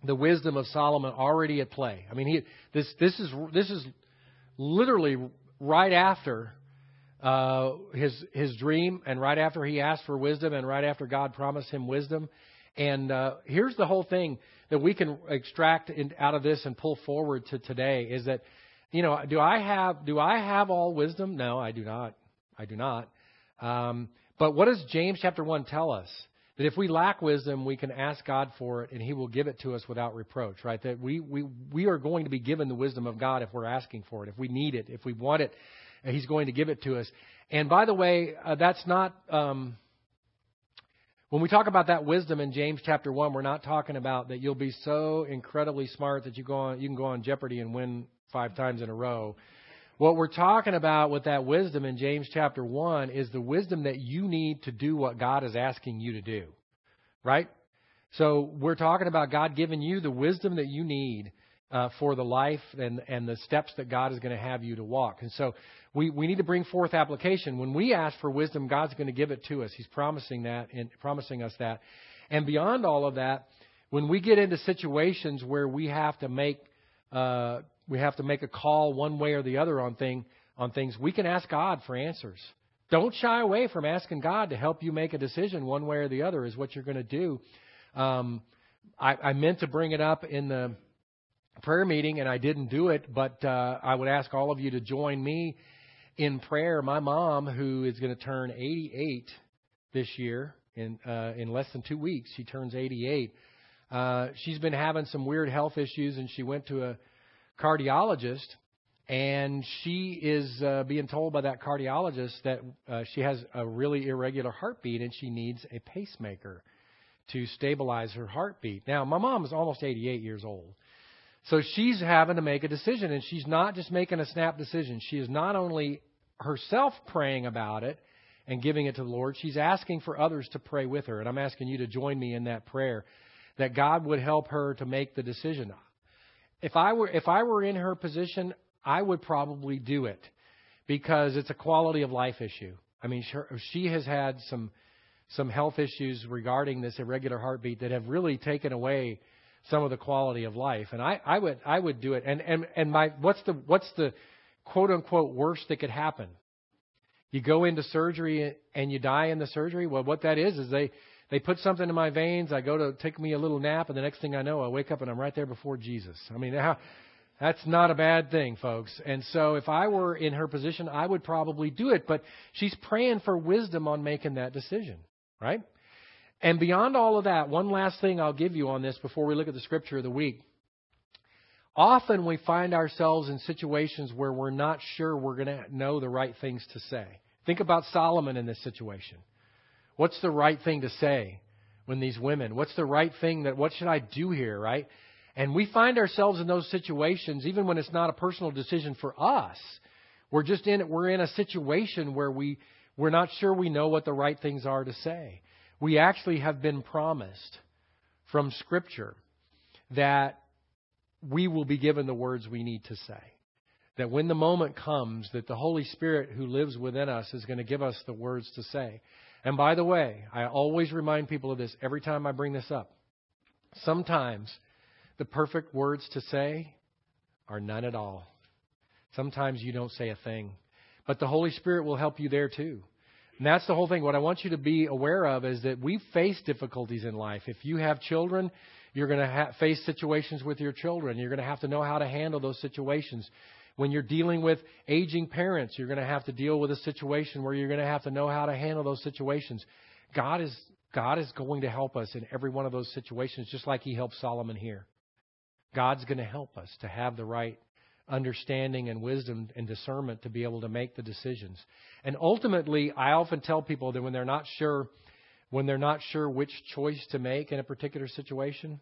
the wisdom of Solomon already at play. I mean, he, this, this, is, this is literally right after uh, his, his dream and right after he asked for wisdom and right after God promised him wisdom. And uh, here's the whole thing that we can extract in, out of this and pull forward to today is that, you know, do I have do I have all wisdom? No, I do not. I do not. Um, but what does James chapter one tell us? That if we lack wisdom, we can ask God for it and He will give it to us without reproach, right? That we, we, we are going to be given the wisdom of God if we're asking for it. If we need it, if we want it, He's going to give it to us. And by the way, uh, that's not, um, when we talk about that wisdom in James chapter 1, we're not talking about that you'll be so incredibly smart that you, go on, you can go on Jeopardy and win five times in a row. What we're talking about with that wisdom in James chapter 1 is the wisdom that you need to do what God is asking you to do. Right? So we're talking about God giving you the wisdom that you need uh, for the life and, and the steps that God is going to have you to walk. And so we, we need to bring forth application. When we ask for wisdom, God's going to give it to us. He's promising that and promising us that. And beyond all of that, when we get into situations where we have to make uh, we have to make a call one way or the other on thing on things, we can ask God for answers. Don't shy away from asking God to help you make a decision one way or the other is what you're going to do. Um, I, I meant to bring it up in the prayer meeting and I didn't do it, but uh, I would ask all of you to join me in prayer. My mom, who is going to turn 88 this year in uh, in less than two weeks, she turns 88. Uh, she's been having some weird health issues, and she went to a cardiologist, and she is uh, being told by that cardiologist that uh, she has a really irregular heartbeat and she needs a pacemaker to stabilize her heartbeat. Now, my mom is almost 88 years old. So she's having to make a decision, and she's not just making a snap decision. She is not only herself praying about it and giving it to the Lord, she's asking for others to pray with her. And I'm asking you to join me in that prayer that God would help her to make the decision if I were if I were in her position, I would probably do it because it's a quality of life issue. I mean, she has had some some health issues regarding this irregular heartbeat that have really taken away some of the quality of life. And I, I would I would do it. And and and my what's the what's the quote unquote worst that could happen? You go into surgery and you die in the surgery. Well, what that is is they they put something in my veins. I go to take me a little nap, and the next thing I know, I wake up and I'm right there before Jesus. I mean, [LAUGHS] that's not a bad thing, folks. And so, if I were in her position, I would probably do it. But she's praying for wisdom on making that decision, right? And beyond all of that, one last thing I'll give you on this before we look at the scripture of the week. Often we find ourselves in situations where we're not sure we're going to know the right things to say. Think about Solomon in this situation. What's the right thing to say when these women? What's the right thing that, what should I do here, right? And we find ourselves in those situations, even when it's not a personal decision for us. We're just in, we're in a situation where we, we're not sure we know what the right things are to say. We actually have been promised from Scripture that we will be given the words we need to say. That when the moment comes, that the Holy Spirit who lives within us is going to give us the words to say. And by the way, I always remind people of this every time I bring this up. Sometimes the perfect words to say are none at all. Sometimes you don't say a thing. But the Holy Spirit will help you there too. And that's the whole thing. What I want you to be aware of is that we face difficulties in life. If you have children, you're going to ha- face situations with your children. You're going to have to know how to handle those situations. When you're dealing with aging parents, you're going to have to deal with a situation where you're going to have to know how to handle those situations. God is God is going to help us in every one of those situations, just like He helped Solomon here. God's going to help us to have the right understanding and wisdom and discernment to be able to make the decisions. And ultimately, I often tell people that when they're not sure when they're not sure which choice to make in a particular situation,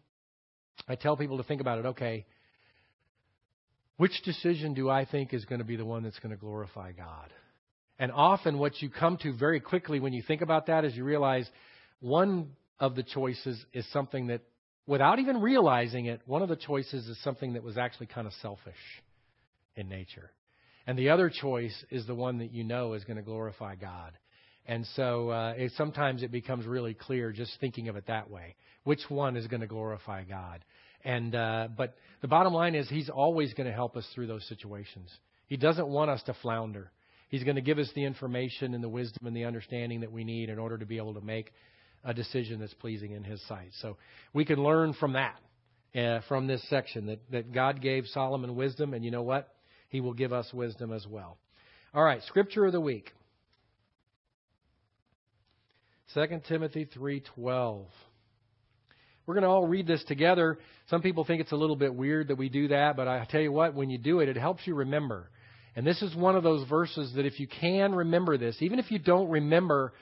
I tell people to think about it. Okay, which decision do I think is going to be the one that's going to glorify God? And often, what you come to very quickly when you think about that is you realize one of the choices is something that, without even realizing it, one of the choices is something that was actually kind of selfish in nature. And the other choice is the one that you know is going to glorify God. And so uh, it, sometimes it becomes really clear just thinking of it that way. Which one is going to glorify God? And uh, but the bottom line is He's always going to help us through those situations. He doesn't want us to flounder. He's going to give us the information and the wisdom and the understanding that we need in order to be able to make a decision that's pleasing in His sight. So we can learn from that, uh, from this section, that, that God gave Solomon wisdom, and you know what? He will give us wisdom as well. All right, Scripture of the Week. 2 Timothy 3:12. We're going to all read this together. Some people think it's a little bit weird that we do that, but I tell you what, when you do it, it helps you remember. And this is one of those verses that if you can remember this, even if you don't remember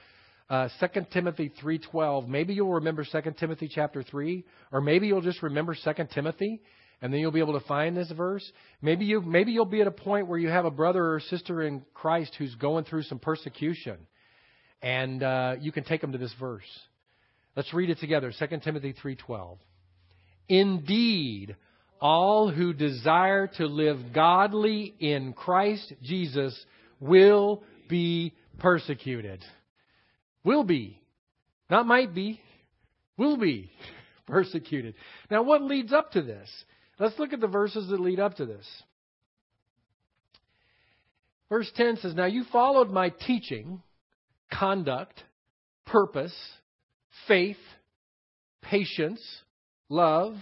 uh, 2 Timothy 3:12, maybe you'll remember 2 Timothy chapter 3, or maybe you'll just remember 2 Timothy, and then you'll be able to find this verse. Maybe you maybe you'll be at a point where you have a brother or sister in Christ who's going through some persecution and uh, you can take them to this verse. Let's read it together. 2 Timothy 3:12. Indeed, all who desire to live godly in Christ Jesus will be persecuted. Will be. Not might be. Will be [LAUGHS] persecuted. Now, what leads up to this? Let's look at the verses that lead up to this. Verse 10 says, Now you followed my teaching conduct, purpose, faith, patience, love,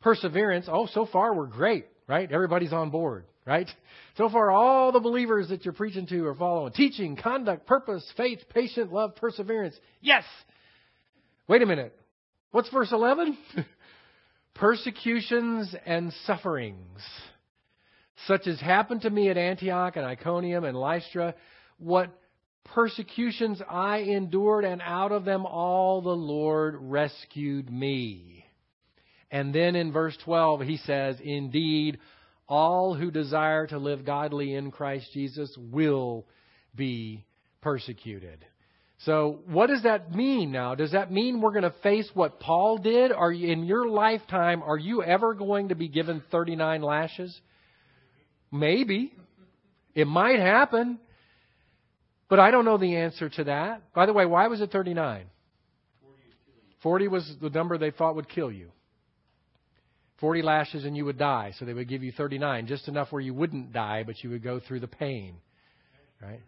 perseverance. Oh, so far we're great, right? Everybody's on board, right? So far, all the believers that you're preaching to are following. Teaching, conduct, purpose, faith, patience, love, perseverance. Yes! Wait a minute. What's verse 11? [LAUGHS] Persecutions and sufferings, such as happened to me at Antioch and Iconium and Lystra. What persecutions I endured, and out of them all the Lord rescued me. And then in verse 12, he says, Indeed, all who desire to live godly in Christ Jesus will be persecuted. So, what does that mean now? Does that mean we're going to face what Paul did? Are you, in your lifetime, are you ever going to be given 39 lashes? Maybe. It might happen. But I don't know the answer to that. By the way, why was it 39? 40 was the number they thought would kill you. 40 lashes and you would die. So they would give you 39, just enough where you wouldn't die, but you would go through the pain. Right?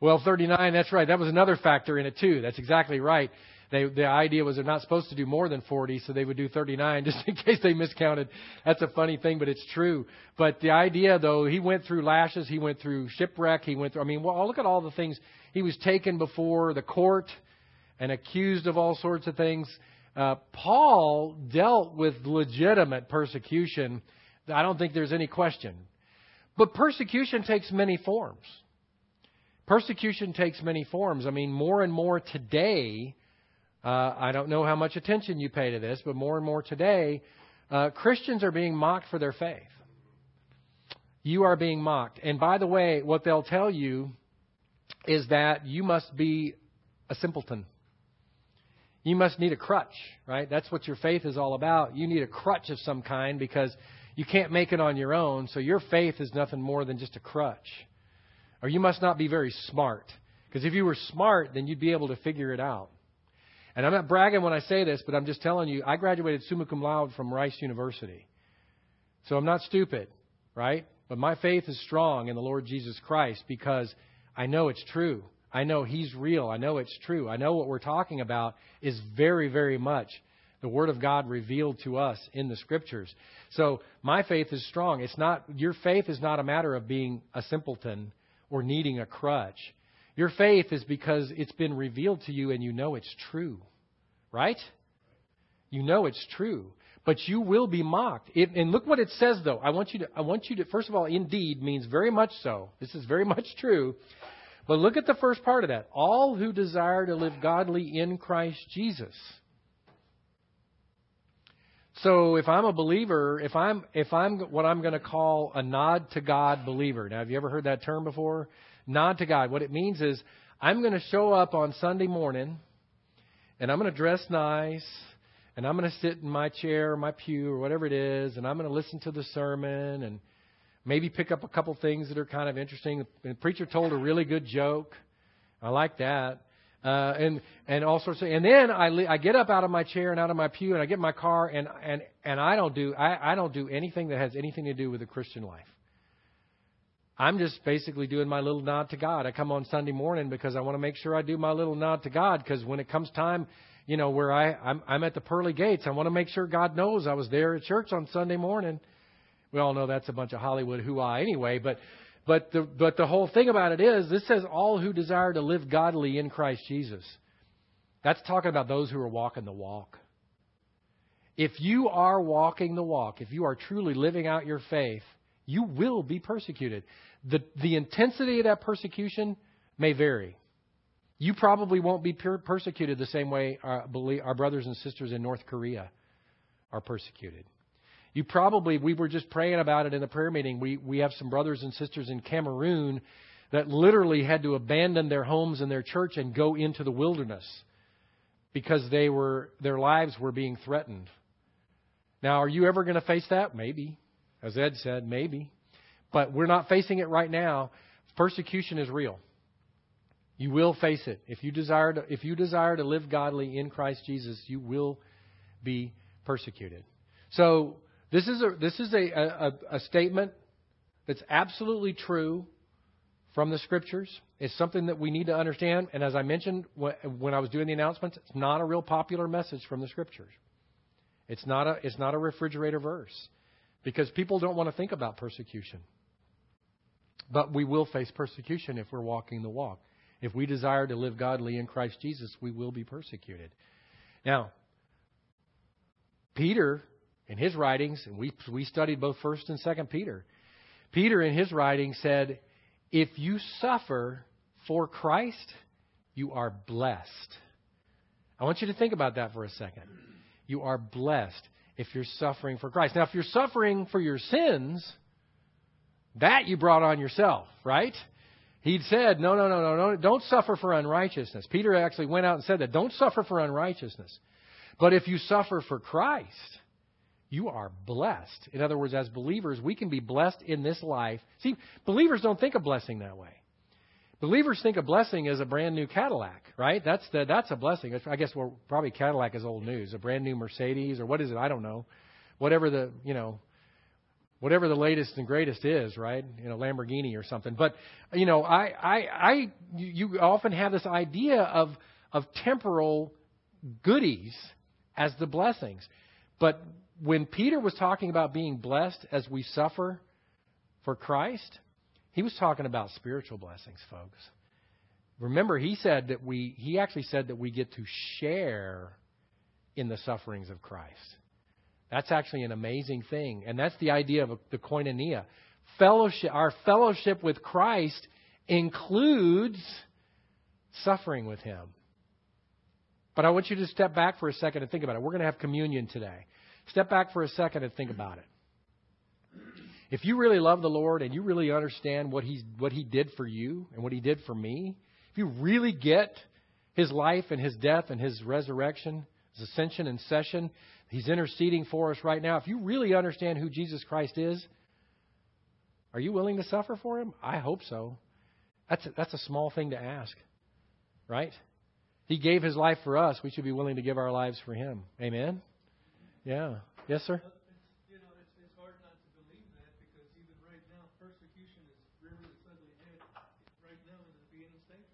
Well, 39, that's right. That was another factor in it, too. That's exactly right. They, the idea was they're not supposed to do more than 40, so they would do 39 [LAUGHS] just in case they miscounted. That's a funny thing, but it's true. But the idea, though, he went through lashes, he went through shipwreck, he went through, I mean, well, look at all the things. He was taken before the court and accused of all sorts of things. Uh, Paul dealt with legitimate persecution I don't think there's any question. But persecution takes many forms. Persecution takes many forms. I mean, more and more today, uh, I don't know how much attention you pay to this, but more and more today, uh, Christians are being mocked for their faith. You are being mocked. And by the way, what they'll tell you is that you must be a simpleton. You must need a crutch, right? That's what your faith is all about. You need a crutch of some kind because you can't make it on your own, so your faith is nothing more than just a crutch. Or you must not be very smart. Because if you were smart, then you'd be able to figure it out. And I'm not bragging when I say this, but I'm just telling you, I graduated summa cum laude from Rice University. So I'm not stupid, right? But my faith is strong in the Lord Jesus Christ because I know it's true. I know He's real. I know it's true. I know what we're talking about is very, very much the Word of God revealed to us in the Scriptures. So my faith is strong. It's not your faith is not a matter of being a simpleton or needing a crutch. Your faith is because it's been revealed to you and you know it's true. Right? You know it's true. But you will be mocked. It, and look what it says though. I want you to I want you to first of all, indeed means very much so. This is very [LAUGHS] much true. But look at the first part of that. All who desire to live godly in Christ Jesus. So if I'm a believer, if I'm if I'm what I'm going to call a nod to God believer. Now, have you ever heard that term before? Nod to God. What it means is I'm going to show up on Sunday morning and I'm going to dress nice and I'm going to sit in my chair or my pew or whatever it is and I'm going to listen to the sermon and maybe pick up a couple things that are kind of interesting. The preacher told a really good joke. I like that uh, and and all sorts of. And then I I get up out of my chair and out of my pew and I get in my car and and and I don't do I I don't do anything that has anything to do with the Christian life. I'm just basically doing my little nod to God. I come on Sunday morning because I want to make sure I do my little nod to God because when it comes time, you know, where I I'm, I'm at the pearly gates, I want to make sure God knows I was there at church on Sunday morning. We all know that's a bunch of Hollywood hoo-ah anyway, but but the, but the whole thing about it is, this says all who desire to live godly in Christ Jesus. That's talking about those who are walking the walk. If you are walking the walk, if you are truly living out your faith, you will be persecuted. The, the intensity of that persecution may vary. You probably won't be persecuted the same way our, our brothers and sisters in North Korea are persecuted. You probably, we were just praying about it in the prayer meeting. We, we have some brothers and sisters in Cameroon that literally had to abandon their homes and their church and go into the wilderness because they were, their lives were being threatened. Now, are you ever going to face that? Maybe. As Ed said, maybe. But we're not facing it right now. Persecution is real. You will face it. If you desire to, if you desire to live godly in Christ Jesus, you will be persecuted. So this is a, this is a, a, a statement that's absolutely true from the scriptures. It's something that we need to understand. And as I mentioned when I was doing the announcements, it's not a real popular message from the scriptures. It's not a, it's not a refrigerator verse because people don't want to think about persecution. But we will face persecution if we're walking the walk. If we desire to live godly in Christ Jesus, we will be persecuted. Now, Peter in his writings, and we, we studied both 1st and 2nd Peter, Peter in his writing said, If you suffer for Christ, you are blessed. I want you to think about that for a second. You are blessed if you're suffering for Christ. Now, if you're suffering for your sins, that you brought on yourself, right? He'd said, no, no, no, no, no, don't suffer for unrighteousness. Peter actually went out and said that. Don't suffer for unrighteousness. But if you suffer for Christ, you are blessed. In other words, as believers, we can be blessed in this life. See, believers don't think of blessing that way. Believers think a blessing as a brand new Cadillac, right? That's the, that's a blessing. I guess well, probably Cadillac is old news. A brand new Mercedes or what is it? I don't know. Whatever the you know, whatever the latest and greatest is, right? You know, Lamborghini or something. But you know, I I I you often have this idea of of temporal goodies as the blessings. But when Peter was talking about being blessed as we suffer for Christ, he was talking about spiritual blessings, folks. Remember, he said that we, he actually said that we get to share in the sufferings of Christ. That's actually an amazing thing. And that's the idea of the koinonia. Fellowship, our fellowship with Christ includes suffering with Him. But I want you to step back for a second and think about it. We're going to have communion today. Step back for a second and think about it. If you really love the Lord and you really understand what, he's, what He did for you and what He did for me, if you really get His life and His death and His resurrection, His ascension and session, He's interceding for us right now. If you really understand who Jesus Christ is, are you willing to suffer for Him? I hope so. That's a, that's a small thing to ask, right? He gave His life for us. We should be willing to give our lives for Him. Amen? Yeah. Yes, sir? You know, it's, it's hard not to believe that because even right now, persecution is really its ugly head right now in the beginning stages.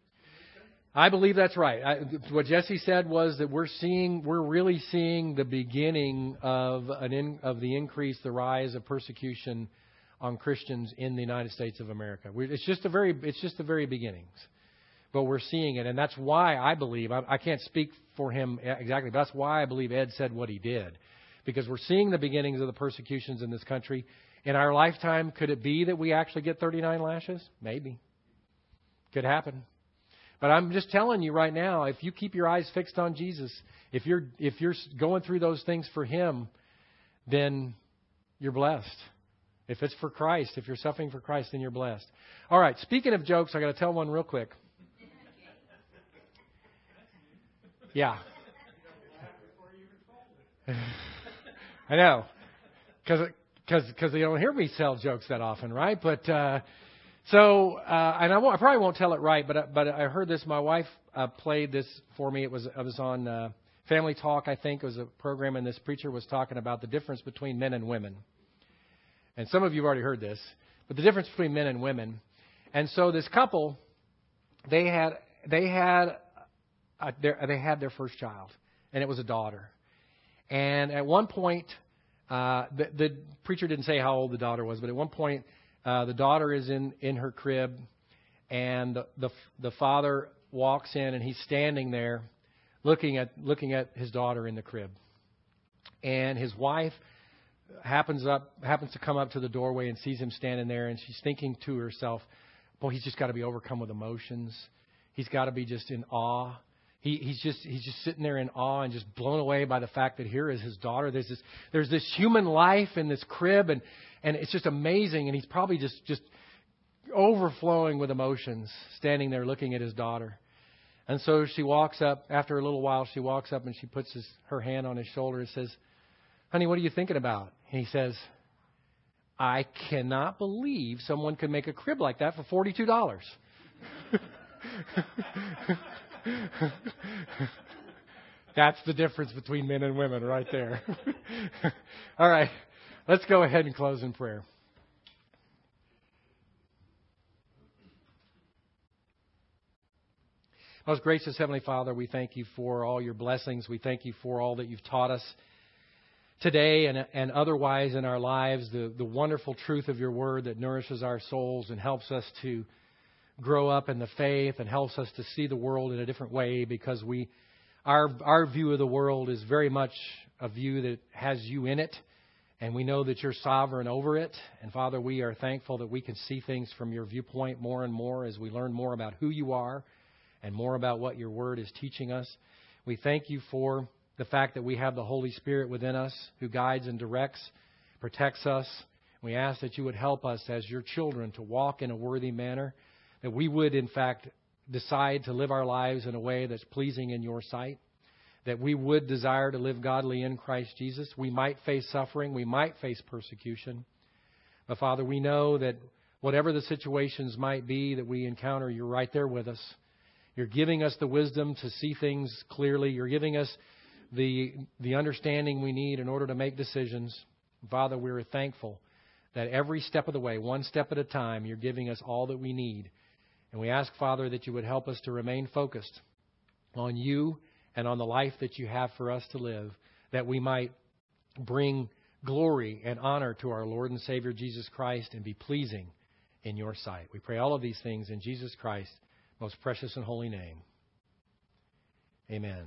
I believe that's right. I, what Jesse said was that we're seeing, we're really seeing the beginning of an in, of the increase, the rise of persecution on Christians in the United States of America. We're, it's just the very, it's just the very beginnings, but we're seeing it, and that's why I believe I, I can't speak for him exactly, but that's why I believe Ed said what he did, because we're seeing the beginnings of the persecutions in this country. In our lifetime, could it be that we actually get 39 lashes? Maybe. Could happen. But I'm just telling you right now, if you keep your eyes fixed on Jesus, if you're if you're going through those things for him, then you're blessed. If it's for Christ, if you're suffering for Christ, then you're blessed. All right, speaking of jokes, I got to tell one real quick. [LAUGHS] Yeah. [LAUGHS] I know. Cuz cuz cuz they don't hear me tell jokes that often, right? But uh so, uh, and I, won't, I probably won't tell it right, but but I heard this. My wife uh, played this for me. It was it was on uh, Family Talk, I think. It was a program, and this preacher was talking about the difference between men and women. And some of you have already heard this, but the difference between men and women. And so this couple, they had they had a, their, they had their first child, and it was a daughter. And at one point, uh, the, the preacher didn't say how old the daughter was, but at one point, uh, the daughter is in in her crib, and the, the the father walks in, and he's standing there, looking at looking at his daughter in the crib, and his wife happens up happens to come up to the doorway and sees him standing there and she's thinking to herself boy he's just got to be overcome with emotions. He's got to be just in awe. He, he's just he's just sitting there in awe and just blown away by the fact that here is his daughter. There's this there's this human life in this crib and and it's just amazing and he's probably just just overflowing with emotions standing there looking at his daughter and so she walks up after a little while she walks up and she puts his, her hand on his shoulder and says honey what are you thinking about and he says, I cannot believe someone could make a crib like that for $42. [LAUGHS] That's the difference between men and women right there. [LAUGHS] All right, let's go ahead and close in prayer. Most gracious Heavenly Father, we thank you for all your blessings. We thank you for all that you've taught us today and, and otherwise in our lives, the, the wonderful truth of your word that nourishes our souls and helps us to grow up in the faith and helps us to see the world in a different way because we our our view of the world is very much a view that has you in it and we know that you're sovereign over it. And father we are thankful that we can see things from your viewpoint more and more as we learn more about who you are and more about what your word is teaching us. We thank you for the fact that we have the Holy Spirit within us who guides and directs, protects us. We ask that you would help us as your children to walk in a worthy manner, that we would, in fact, decide to live our lives in a way that's pleasing in your sight, that we would desire to live godly in Christ Jesus. We might face suffering, we might face persecution. But Father, we know that whatever the situations might be that we encounter, you're right there with us. You're giving us the wisdom to see things clearly. You're giving us the, the understanding we need in order to make decisions. Father, we're thankful that every step of the way, one step at a time, you're giving us all that we need. And we ask, Father, that you would help us to remain focused on you and on the life that you have for us to live, that we might bring glory and honor to our Lord and Savior Jesus Christ and be pleasing in your sight. We pray all of these things in Jesus Christ's most precious and holy name. Amen.